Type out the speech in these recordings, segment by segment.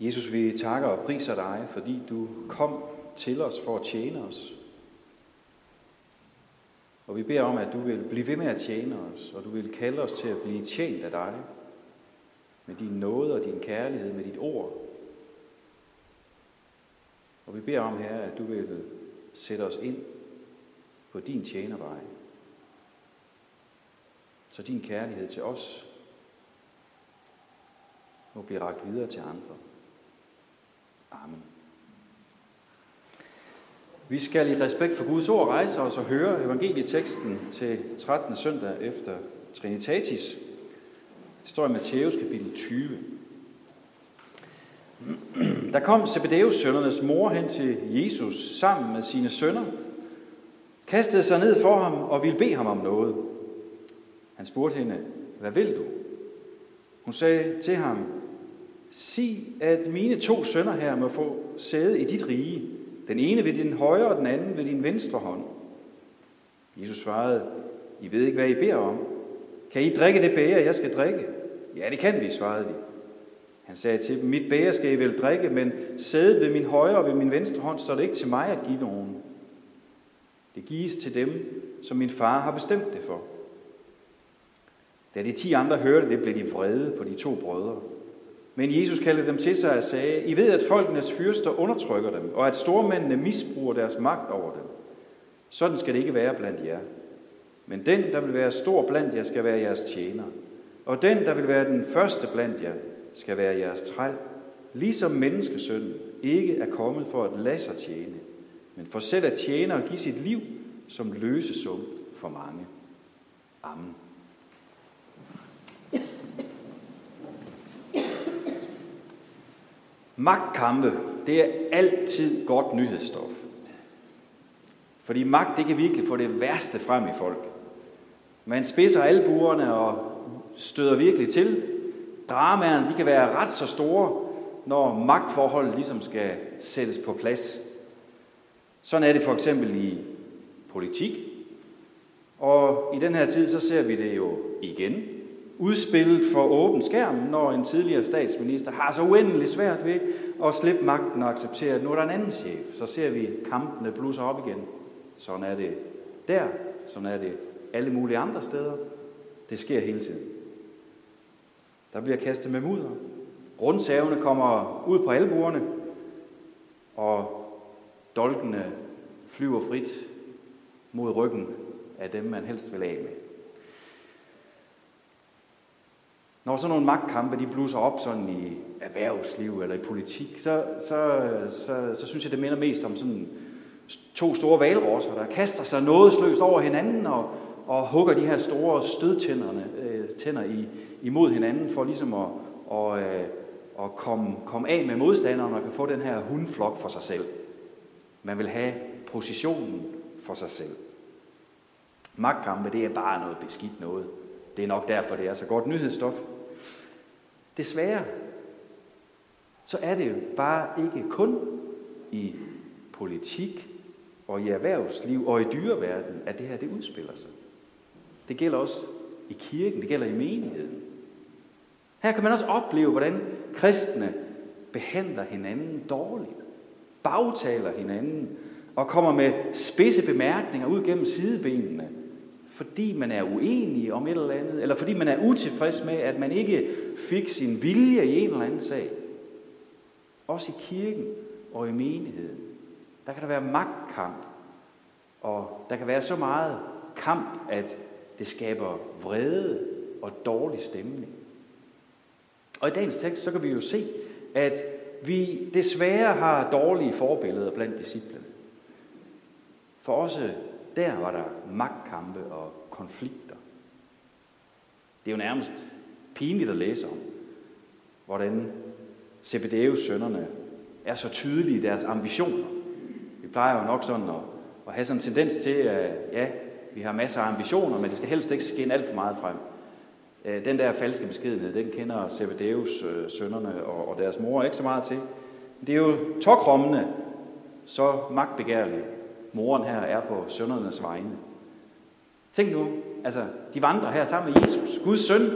Jesus, vi takker og priser dig, fordi du kom til os for at tjene os. Og vi beder om, at du vil blive ved med at tjene os, og du vil kalde os til at blive tjent af dig, med din nåde og din kærlighed, med dit ord. Og vi beder om, her, at du vil sætte os ind på din tjenervej, så din kærlighed til os må blive ragt videre til andre. Amen. Vi skal i respekt for Guds ord rejse os og høre evangelieteksten til 13. søndag efter Trinitatis. Det står i Matthæus kapitel 20. Der kom Zebedeus sønnernes mor hen til Jesus sammen med sine sønner, kastede sig ned for ham og ville bede ham om noget. Han spurgte hende, hvad vil du? Hun sagde til ham, sig, at mine to sønner her må få sæde i dit rige, den ene ved din højre og den anden ved din venstre hånd. Jesus svarede, I ved ikke, hvad I beder om. Kan I drikke det bære, jeg skal drikke? Ja, det kan vi, svarede de. Han sagde til dem, mit bære skal I vel drikke, men sædet ved min højre og ved min venstre hånd står det ikke til mig at give nogen. Det gives til dem, som min far har bestemt det for. Da de ti andre hørte det, blev de vrede på de to brødre. Men Jesus kaldte dem til sig og sagde, I ved, at folkenes fyrster undertrykker dem, og at stormændene misbruger deres magt over dem. Sådan skal det ikke være blandt jer. Men den, der vil være stor blandt jer, skal være jeres tjener. Og den, der vil være den første blandt jer, skal være jeres træl. Ligesom menneskesønnen ikke er kommet for at lade sig tjene, men for selv at tjene og give sit liv som løsesum for mange. Amen. Magtkampe, det er altid godt nyhedsstof. Fordi magt, det kan virkelig få det værste frem i folk. Man spidser albuerne og støder virkelig til. Dramaerne, de kan være ret så store, når magtforholdet ligesom skal sættes på plads. Sådan er det for eksempel i politik. Og i den her tid, så ser vi det jo igen udspillet for åben skærm, når en tidligere statsminister har så uendelig svært ved at slippe magten og acceptere, at nu er der en anden chef. Så ser vi kampene blusse op igen. Sådan er det der, sådan er det alle mulige andre steder. Det sker hele tiden. Der bliver kastet med mudder. Rundsavene kommer ud på albuerne, og dolkene flyver frit mod ryggen af dem, man helst vil af med. Når sådan nogle magtkampe de bluser op sådan i erhvervsliv eller i politik, så, så, så, så synes jeg, det minder mest om sådan to store valrosser, der kaster sig nådesløst over hinanden og, og hugger de her store stødtænderne øh, tænder i, imod hinanden for ligesom at, og, øh, at komme, komme af med modstanderen og kan få den her hundflok for sig selv. Man vil have positionen for sig selv. Magtkampe, det er bare noget beskidt noget. Det er nok derfor, det er så godt nyhedsstof. Desværre, så er det jo bare ikke kun i politik og i erhvervsliv og i dyreverden, at det her det udspiller sig. Det gælder også i kirken, det gælder i menigheden. Her kan man også opleve, hvordan kristne behandler hinanden dårligt, bagtaler hinanden og kommer med spidse bemærkninger ud gennem sidebenene fordi man er uenig om et eller andet, eller fordi man er utilfreds med, at man ikke fik sin vilje i en eller anden sag. Også i kirken og i menigheden. Der kan der være magtkamp, og der kan være så meget kamp, at det skaber vrede og dårlig stemning. Og i dagens tekst, så kan vi jo se, at vi desværre har dårlige forbilleder blandt disciplene. For også der var der magtkampe og konflikter. Det er jo nærmest pinligt at læse om, hvordan Zebedeus sønnerne er så tydelige i deres ambitioner. Vi plejer jo nok sådan at, at have sådan en tendens til, at ja, vi har masser af ambitioner, men det skal helst ikke skinne alt for meget frem. Øh, den der falske beskedenhed, den kender Zebedeus øh, sønnerne og deres mor ikke så meget til. Det er jo tokrommende, så magtbegærlige, moren her er på søndernes vegne. Tænk nu, altså, de vandrer her sammen med Jesus, Guds søn,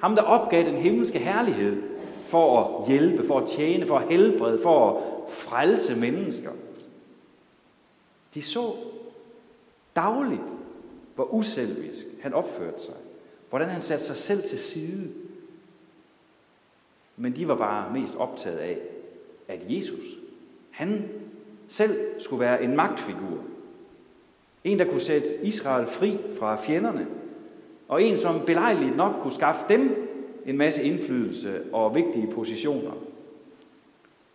ham der opgav den himmelske herlighed, for at hjælpe, for at tjene, for at helbrede, for at frelse mennesker. De så dagligt, hvor uselvisk han opførte sig. Hvordan han satte sig selv til side. Men de var bare mest optaget af, at Jesus, han selv skulle være en magtfigur. En, der kunne sætte Israel fri fra fjenderne. Og en, som belejligt nok kunne skaffe dem en masse indflydelse og vigtige positioner.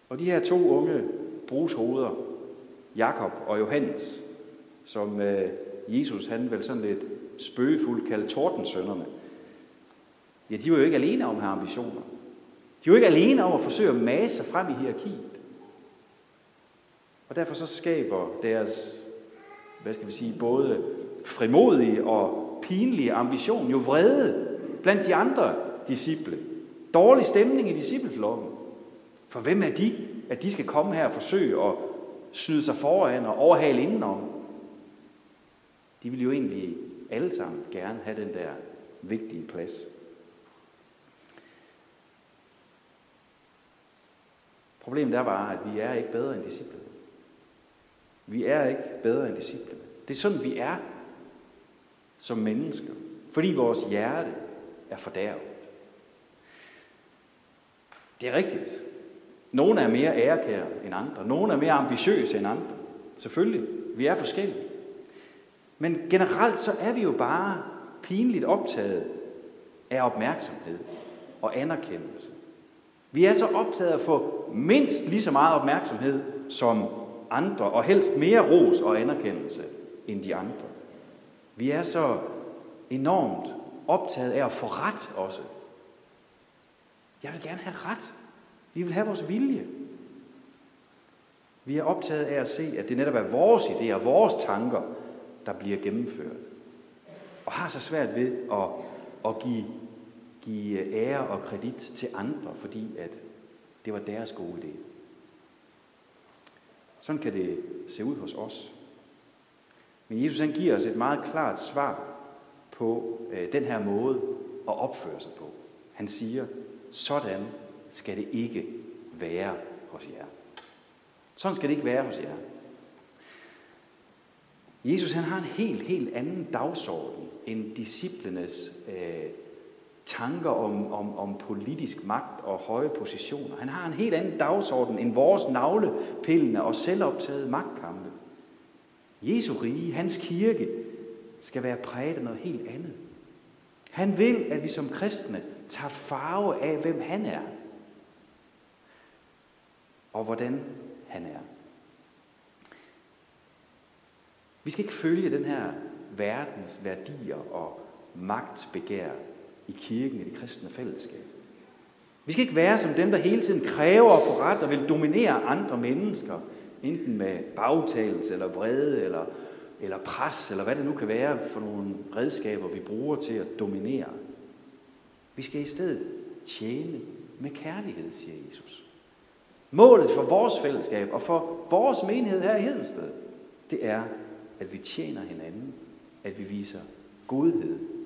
Og de her to unge brugshoveder, Jakob og Johannes, som øh, Jesus han vel sådan lidt spøgefuldt kaldte tordensønderne, ja, de var jo ikke alene om at have ambitioner. De var ikke alene om at forsøge at mase sig frem i hierarkiet. Og derfor så skaber deres, hvad skal vi sige, både frimodige og pinlige ambition jo vrede blandt de andre disciple. Dårlig stemning i discipleflokken. For hvem er de, at de skal komme her og forsøge at snyde sig foran og overhale indenom? De vil jo egentlig alle sammen gerne have den der vigtige plads. Problemet er bare, at vi er ikke bedre end disciplene. Vi er ikke bedre end disciplene. Det er sådan, vi er som mennesker. Fordi vores hjerte er fordærvet. Det er rigtigt. Nogle er mere ærekære end andre. Nogle er mere ambitiøse end andre. Selvfølgelig. Vi er forskellige. Men generelt så er vi jo bare pinligt optaget af opmærksomhed og anerkendelse. Vi er så optaget af at få mindst lige så meget opmærksomhed som andre, og helst mere ros og anerkendelse end de andre. Vi er så enormt optaget af at få ret også. Jeg vil gerne have ret. Vi vil have vores vilje. Vi er optaget af at se, at det netop er vores idéer, vores tanker, der bliver gennemført. Og har så svært ved at, at give, give ære og kredit til andre, fordi at det var deres gode idé. Sådan kan det se ud hos os. Men Jesus han giver os et meget klart svar på øh, den her måde at opføre sig på. Han siger, sådan skal det ikke være hos jer. Sådan skal det ikke være hos jer. Jesus han har en helt, helt anden dagsorden end disciplenes øh, tanker om, om, om politisk magt og høje positioner. Han har en helt anden dagsorden end vores navlepillende og selvoptaget magtkampe. Jesu rige, hans kirke, skal være præget af noget helt andet. Han vil, at vi som kristne tager farve af, hvem han er. Og hvordan han er. Vi skal ikke følge den her verdens værdier og magtbegær i kirken, i det kristne fællesskab. Vi skal ikke være som dem, der hele tiden kræver at få ret og vil dominere andre mennesker, enten med bagtalelse eller vrede eller, eller pres, eller hvad det nu kan være for nogle redskaber, vi bruger til at dominere. Vi skal i stedet tjene med kærlighed, siger Jesus. Målet for vores fællesskab og for vores menighed her i Hedensted, det er, at vi tjener hinanden, at vi viser godhed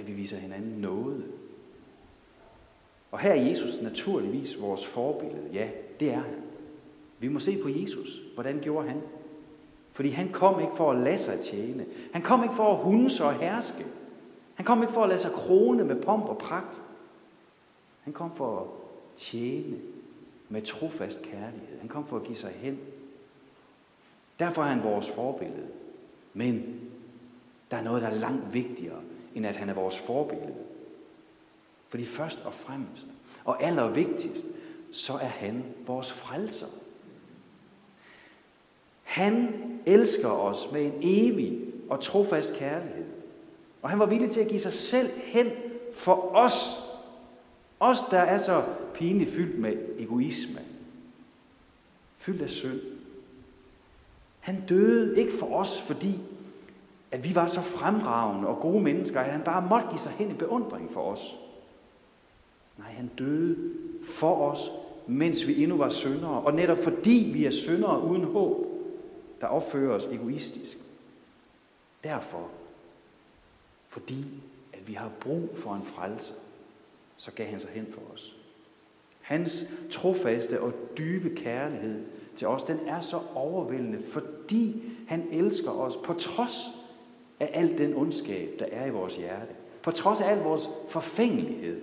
at vi viser hinanden noget. Og her er Jesus naturligvis vores forbillede. Ja, det er han. Vi må se på Jesus. Hvordan gjorde han? Fordi han kom ikke for at lade sig tjene. Han kom ikke for at hunse og herske. Han kom ikke for at lade sig krone med pomp og pragt. Han kom for at tjene med trofast kærlighed. Han kom for at give sig hen. Derfor er han vores forbillede. Men der er noget, der er langt vigtigere end at han er vores forbillede. Fordi først og fremmest, og allervigtigst, så er han vores frelser. Han elsker os med en evig og trofast kærlighed. Og han var villig til at give sig selv hen for os. Os, der er så pinligt fyldt med egoisme. Fyldt af synd. Han døde ikke for os, fordi at vi var så fremragende og gode mennesker, at han bare måtte give sig hen i beundring for os. Nej, han døde for os, mens vi endnu var syndere. Og netop fordi vi er syndere uden håb, der opfører os egoistisk. Derfor, fordi at vi har brug for en frelse, så gav han sig hen for os. Hans trofaste og dybe kærlighed til os, den er så overvældende, fordi han elsker os på trods af al den ondskab, der er i vores hjerte. På trods af al vores forfængelighed,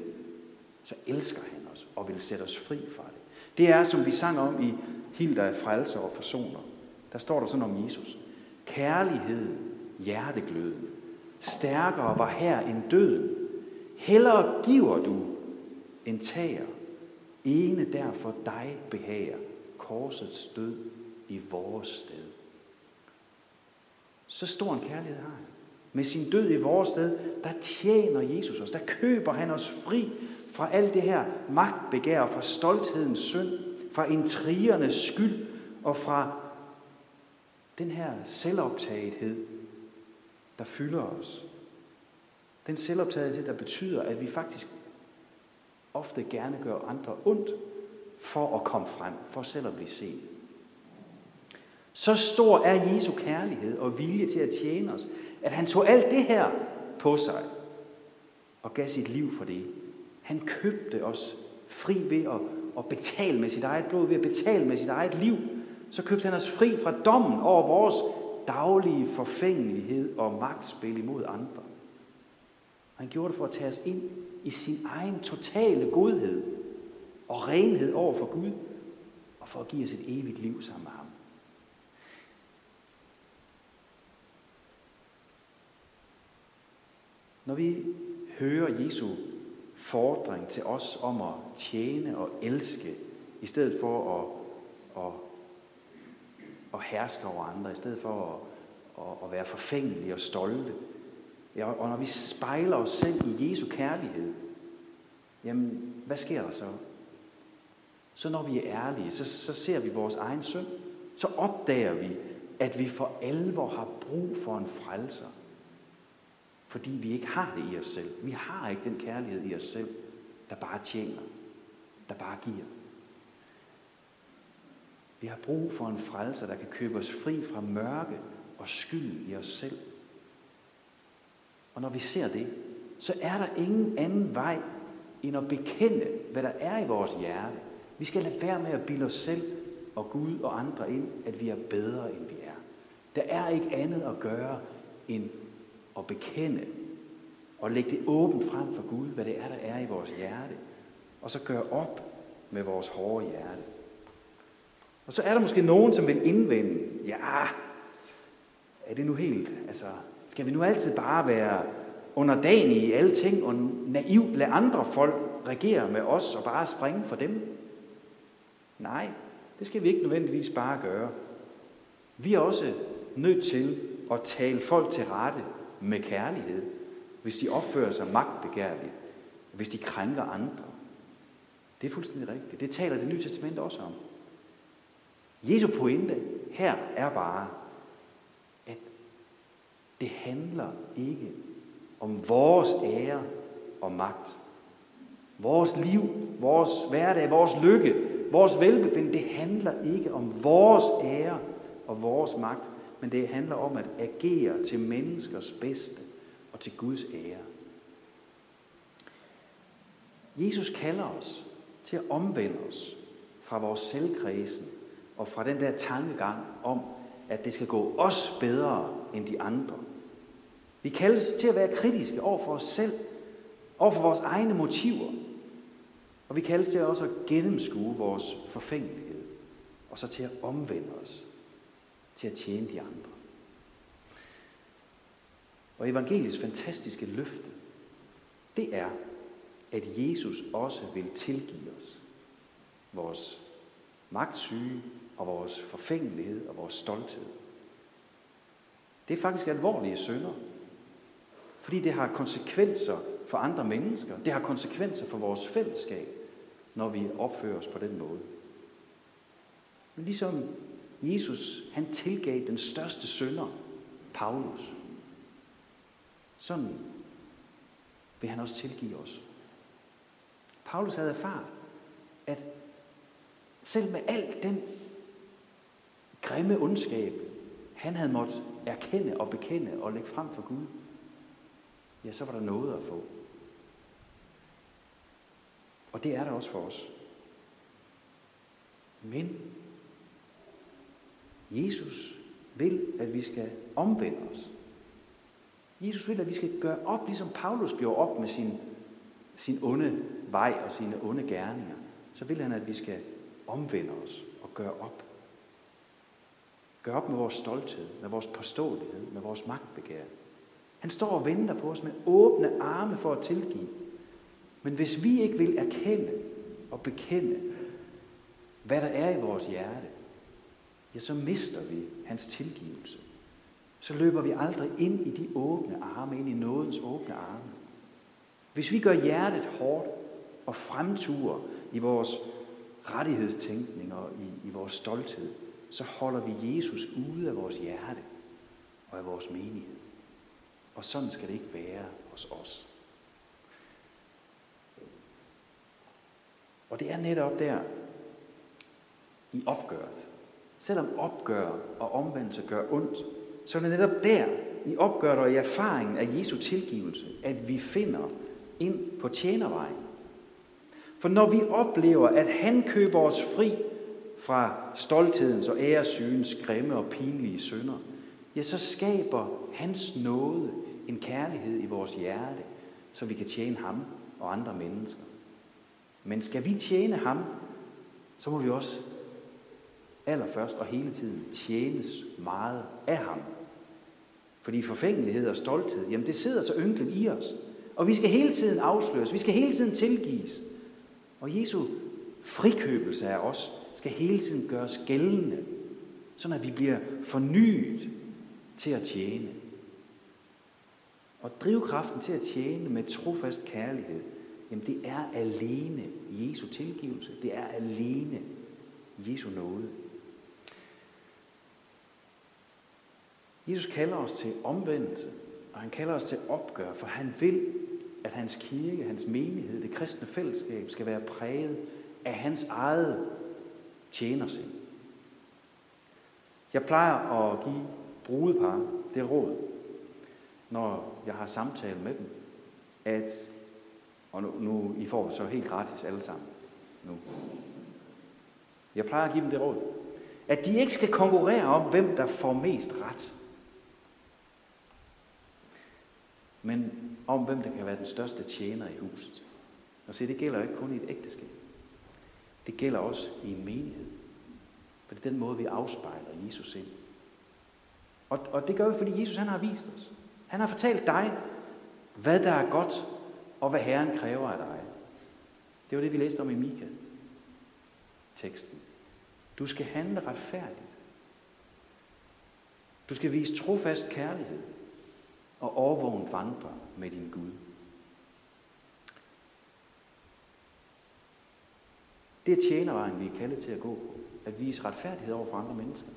så elsker han os og vil sætte os fri fra det. Det er, som vi sang om i Hilda af frelser og forsoner. Der står der sådan om Jesus. Kærlighed, hjertegløden, stærkere var her end døden. Hellere giver du, end tager. Ene derfor dig behager korsets død i vores sted. Så stor en kærlighed har han. Med sin død i vores sted, der tjener Jesus os. Der køber han os fri fra alt det her magtbegær, fra stolthedens synd, fra intrigernes skyld og fra den her selvoptagethed, der fylder os. Den selvoptagethed, der betyder, at vi faktisk ofte gerne gør andre ondt for at komme frem, for selv at blive set. Så stor er Jesu kærlighed og vilje til at tjene os, at han tog alt det her på sig og gav sit liv for det. Han købte os fri ved at, at betale med sit eget blod, ved at betale med sit eget liv. Så købte han os fri fra dommen over vores daglige forfængelighed og magtspil imod andre. Han gjorde det for at tage os ind i sin egen totale godhed og renhed over for Gud, og for at give os et evigt liv sammen med ham. Når vi hører Jesu fordring til os om at tjene og elske, i stedet for at, at, at herske over andre, i stedet for at, at, at være forfængelige og stolte, ja, og når vi spejler os selv i Jesu kærlighed, jamen, hvad sker der så? Så når vi er ærlige, så, så ser vi vores egen synd. Så opdager vi, at vi for alvor har brug for en frelser. Fordi vi ikke har det i os selv. Vi har ikke den kærlighed i os selv, der bare tjener, der bare giver. Vi har brug for en frelser, der kan købe os fri fra mørke og skyld i os selv. Og når vi ser det, så er der ingen anden vej end at bekende, hvad der er i vores hjerte. Vi skal lade være med at bilde os selv og Gud og andre ind, at vi er bedre, end vi er. Der er ikke andet at gøre, end at bekende og lægge det åbent frem for Gud, hvad det er, der er i vores hjerte. Og så gøre op med vores hårde hjerte. Og så er der måske nogen, som vil indvende, ja, er det nu helt, altså, skal vi nu altid bare være underdanige i alle ting og naivt lade andre folk regere med os og bare springe for dem? Nej, det skal vi ikke nødvendigvis bare gøre. Vi er også nødt til at tale folk til rette med kærlighed, hvis de opfører sig magtbegærligt, hvis de krænker andre. Det er fuldstændig rigtigt. Det taler det nye testament også om. Jesu pointe her er bare, at det handler ikke om vores ære og magt. Vores liv, vores hverdag, vores lykke, vores velbefindende, det handler ikke om vores ære og vores magt, men det handler om at agere til menneskers bedste og til Guds ære. Jesus kalder os til at omvende os fra vores selvkredsen og fra den der tankegang om, at det skal gå os bedre end de andre. Vi kaldes til at være kritiske over for os selv, over for vores egne motiver. Og vi kaldes til også at gennemskue vores forfængelighed, og så til at omvende os, til at tjene de andre. Og evangeliets fantastiske løfte, det er, at Jesus også vil tilgive os vores magtsyge og vores forfængelighed og vores stolthed. Det er faktisk alvorlige synder, fordi det har konsekvenser for andre mennesker. Det har konsekvenser for vores fællesskab, når vi opfører os på den måde. Men ligesom Jesus, han tilgav den største synder, Paulus. Sådan vil han også tilgive os. Paulus havde erfaret, at selv med al den grimme ondskab, han havde måttet erkende og bekende og lægge frem for Gud, ja, så var der noget at få. Og det er der også for os. Men Jesus vil, at vi skal omvende os. Jesus vil, at vi skal gøre op, ligesom Paulus gjorde op med sin, sin onde vej og sine onde gerninger. Så vil han, at vi skal omvende os og gøre op. Gør op med vores stolthed, med vores påståelighed, med vores magtbegær. Han står og venter på os med åbne arme for at tilgive. Men hvis vi ikke vil erkende og bekende, hvad der er i vores hjerte, ja, så mister vi hans tilgivelse. Så løber vi aldrig ind i de åbne arme, ind i nådens åbne arme. Hvis vi gør hjertet hårdt og fremturer i vores rettighedstænkning og i, i vores stolthed, så holder vi Jesus ude af vores hjerte og af vores menighed. Og sådan skal det ikke være hos os. Og det er netop der, i opgøret. Selvom opgør og omvendelse gør ondt, så er det netop der, i opgøret og i erfaringen af Jesu tilgivelse, at vi finder ind på tjenervejen. For når vi oplever, at han køber os fri fra stolthedens og æresygens grimme og pinlige synder, ja, så skaber hans nåde en kærlighed i vores hjerte, så vi kan tjene ham og andre mennesker. Men skal vi tjene ham, så må vi også allerførst og hele tiden tjenes meget af ham. Fordi forfængelighed og stolthed, jamen det sidder så ynkeligt i os. Og vi skal hele tiden afsløres, vi skal hele tiden tilgives. Og Jesu frikøbelse af os skal hele tiden gøres gældende, så at vi bliver fornyet til at tjene. Og drivkraften til at tjene med trofast kærlighed, jamen det er alene Jesu tilgivelse. Det er alene Jesu nåde. Jesus kalder os til omvendelse, og han kalder os til opgør, for han vil, at hans kirke, hans menighed, det kristne fællesskab skal være præget af hans eget tjenersind. Jeg plejer at give brudepar det råd, når jeg har samtale med dem, at, og nu, nu I får så helt gratis alle sammen nu. Jeg plejer at give dem det råd, at de ikke skal konkurrere om, hvem der får mest ret. Men om hvem der kan være den største tjener i huset. Og se, det gælder ikke kun i et ægteskab. Det gælder også i en menighed. For det er den måde, vi afspejler Jesus ind. Og, og det gør vi, fordi Jesus han har vist os. Han har fortalt dig, hvad der er godt, og hvad Herren kræver af dig. Det var det, vi læste om i Mika. Teksten. Du skal handle retfærdigt. Du skal vise trofast kærlighed og overvågent vandre med din Gud. Det er tjenervejen, vi er kaldet til at gå på. At vise retfærdighed over for andre mennesker.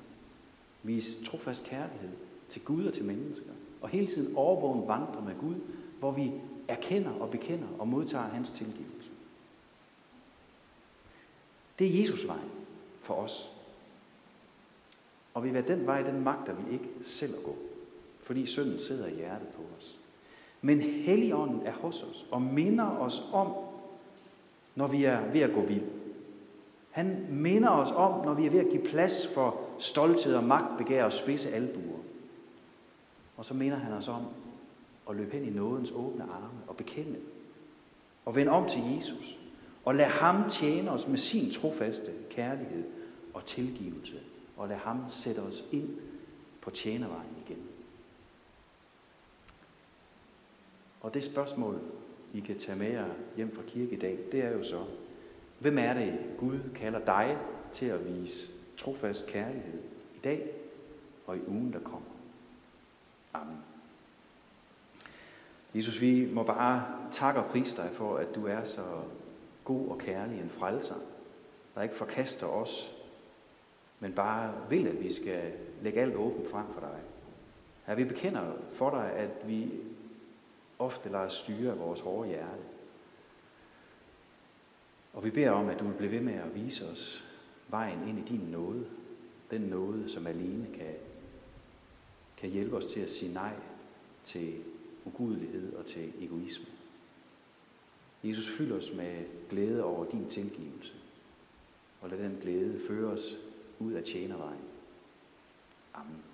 Vise trofast kærlighed til Gud og til mennesker. Og hele tiden overvågent vandre med Gud, hvor vi erkender og bekender og modtager hans tilgivelse. Det er Jesus vej for os. Og vi vil den vej, den magter vi ikke selv at gå fordi synden sidder i hjertet på os. Men Helligånden er hos os og minder os om, når vi er ved at gå vild. Han minder os om, når vi er ved at give plads for stolthed og magtbegær og spidse albuer. Og så minder han os om at løbe hen i nådens åbne arme og bekende og vende om til Jesus og lad ham tjene os med sin trofaste kærlighed og tilgivelse og lad ham sætte os ind på tjenervejen igen. Og det spørgsmål, I kan tage med jer hjem fra kirke i dag, det er jo så, hvem er det, Gud kalder dig til at vise trofast kærlighed i dag og i ugen, der kommer? Amen. Jesus, vi må bare takke og prise dig for, at du er så god og kærlig en frelser, der ikke forkaster os, men bare vil, at vi skal lægge alt åbent frem for dig. Her vi bekender for dig, at vi ofte lader os styre af vores hårde hjerte. Og vi beder om, at du vil blive ved med at vise os vejen ind i din nåde. Den nåde, som alene kan, kan hjælpe os til at sige nej til ugudelighed og til egoisme. Jesus, fyld os med glæde over din tilgivelse. og lad den glæde føre os ud af tjenervejen. Amen.